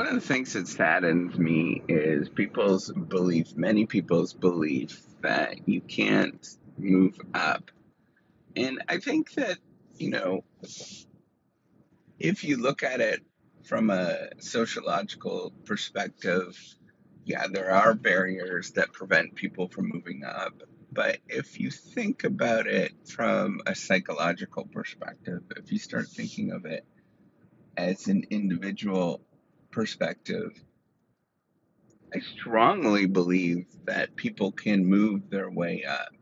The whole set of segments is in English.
one of the things that saddens me is people's belief, many people's belief that you can't move up. And I think that, you know, if you look at it from a sociological perspective, yeah, there are barriers that prevent people from moving up. But if you think about it from a psychological perspective, if you start thinking of it as an individual perspective, I strongly believe that people can move their way up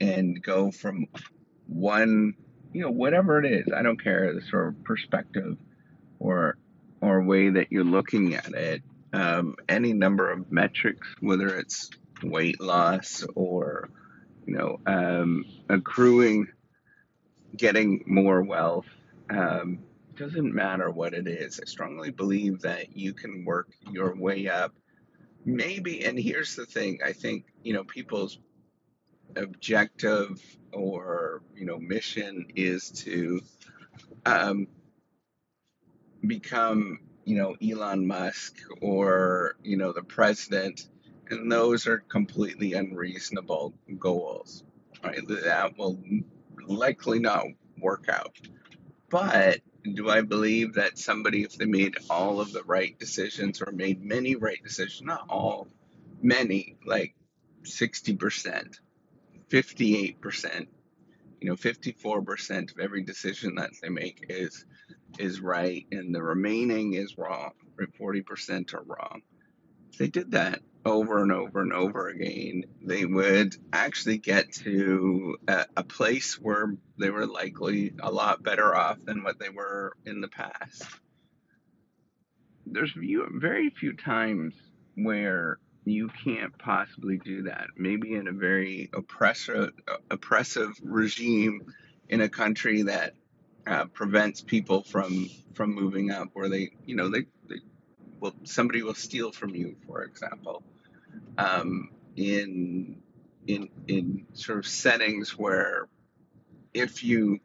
and go from one, you know, whatever it is, I don't care, the sort of perspective or or way that you're looking at it, um, any number of metrics, whether it's weight loss or you know um, accruing, getting more wealth, um, doesn't matter what it is. I strongly believe that you can work your way up. Maybe, and here's the thing: I think you know people's objective or you know mission is to um, become you know Elon Musk or you know the president, and those are completely unreasonable goals. Right, that will likely not work out. But do I believe that somebody, if they made all of the right decisions or made many right decisions, not all, many, like 60%, 58%, you know, 54% of every decision that they make is is right and the remaining is wrong, 40% are wrong. They did that over and over and over again, they would actually get to a, a place where they were likely a lot better off than what they were in the past. There's few, very few times where you can't possibly do that. Maybe in a very oppressive, oppressive regime in a country that uh, prevents people from from moving up, where they, you know, they will somebody will steal from you, for example, um, in in in sort of settings where if you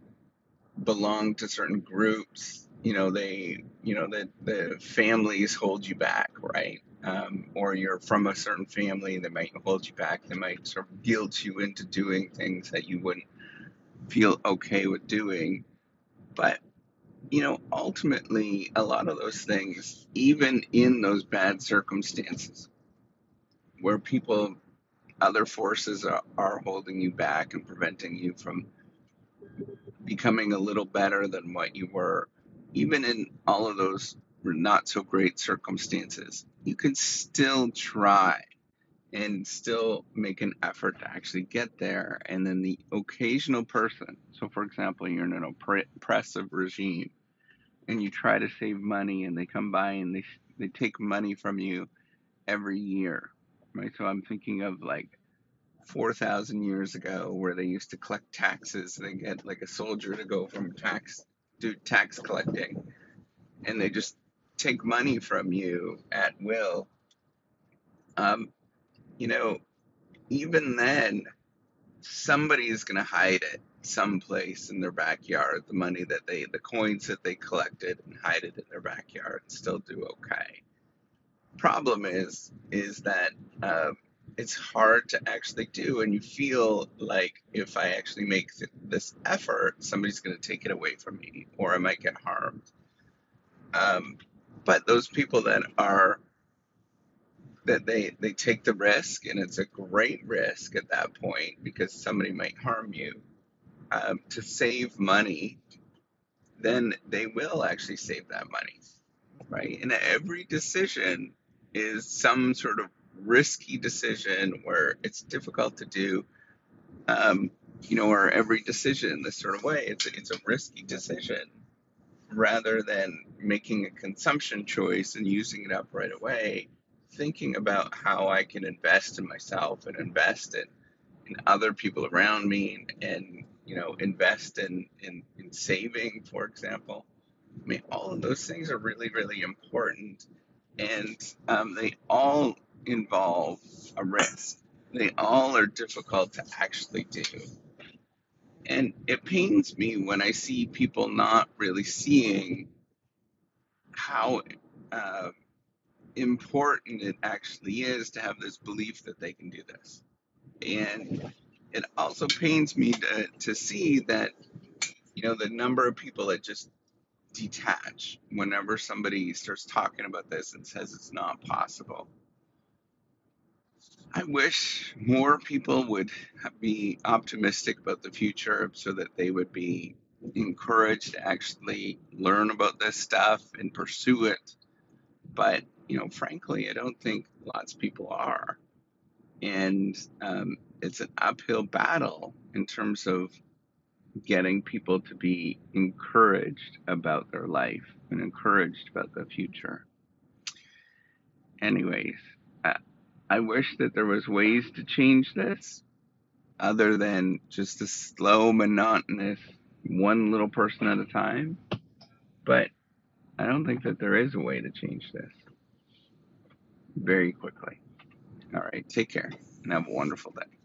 belong to certain groups, you know, they, you know, the the families hold you back, right? um, or you're from a certain family that might hold you back. They might sort of guilt you into doing things that you wouldn't feel okay with doing. But, you know, ultimately, a lot of those things, even in those bad circumstances where people, other forces are, are holding you back and preventing you from becoming a little better than what you were, even in all of those not so great circumstances, you can still try and still make an effort to actually get there. And then the occasional person, so for example, you're in an oppressive regime and you try to save money and they come by and they, they take money from you every year, right? So I'm thinking of like 4,000 years ago where they used to collect taxes. They get like a soldier to go from tax, do tax collecting and they just take money from you at will, um, you know, even then, somebody is going to hide it someplace in their backyard, the money that they, the coins that they collected and hide it in their backyard and still do okay. Problem is, is that um, it's hard to actually do, and you feel like if I actually make th- this effort, somebody's going to take it away from me, or I might get harmed. Um, but those people that are that they they take the risk and it's a great risk at that point because somebody might harm you. Um, to save money then they will actually save that money right? And every decision is some sort of risky decision where it's difficult to do um, you know or every decision this sort of way it's, it's a risky decision rather than making a consumption choice and using it up right away, thinking about how I can invest in myself and invest in, in other people around me and, and you know invest in, in, in saving, for example. I mean, all of those things are really, really important, and um, they all involve a risk. They all are difficult to actually do. And it pains me when I see people not really seeing how uh, important it actually is to have this belief that they can do this. And it also pains me to, to see that, you know, the number of people that just detach whenever somebody starts talking about this and says it's not possible. I wish more people would be optimistic about the future so that they would be encouraged to actually learn about this stuff and pursue it. But, you know, frankly, I don't think lots of people are. And um, it's an uphill battle in terms of getting people to be encouraged about their life and encouraged about the future. Anyways, I, I wish that there was ways to change this other than just a slow, monotonous, one little person at a time. But I don't think that there is a way to change this very quickly. All right, take care and have a wonderful day.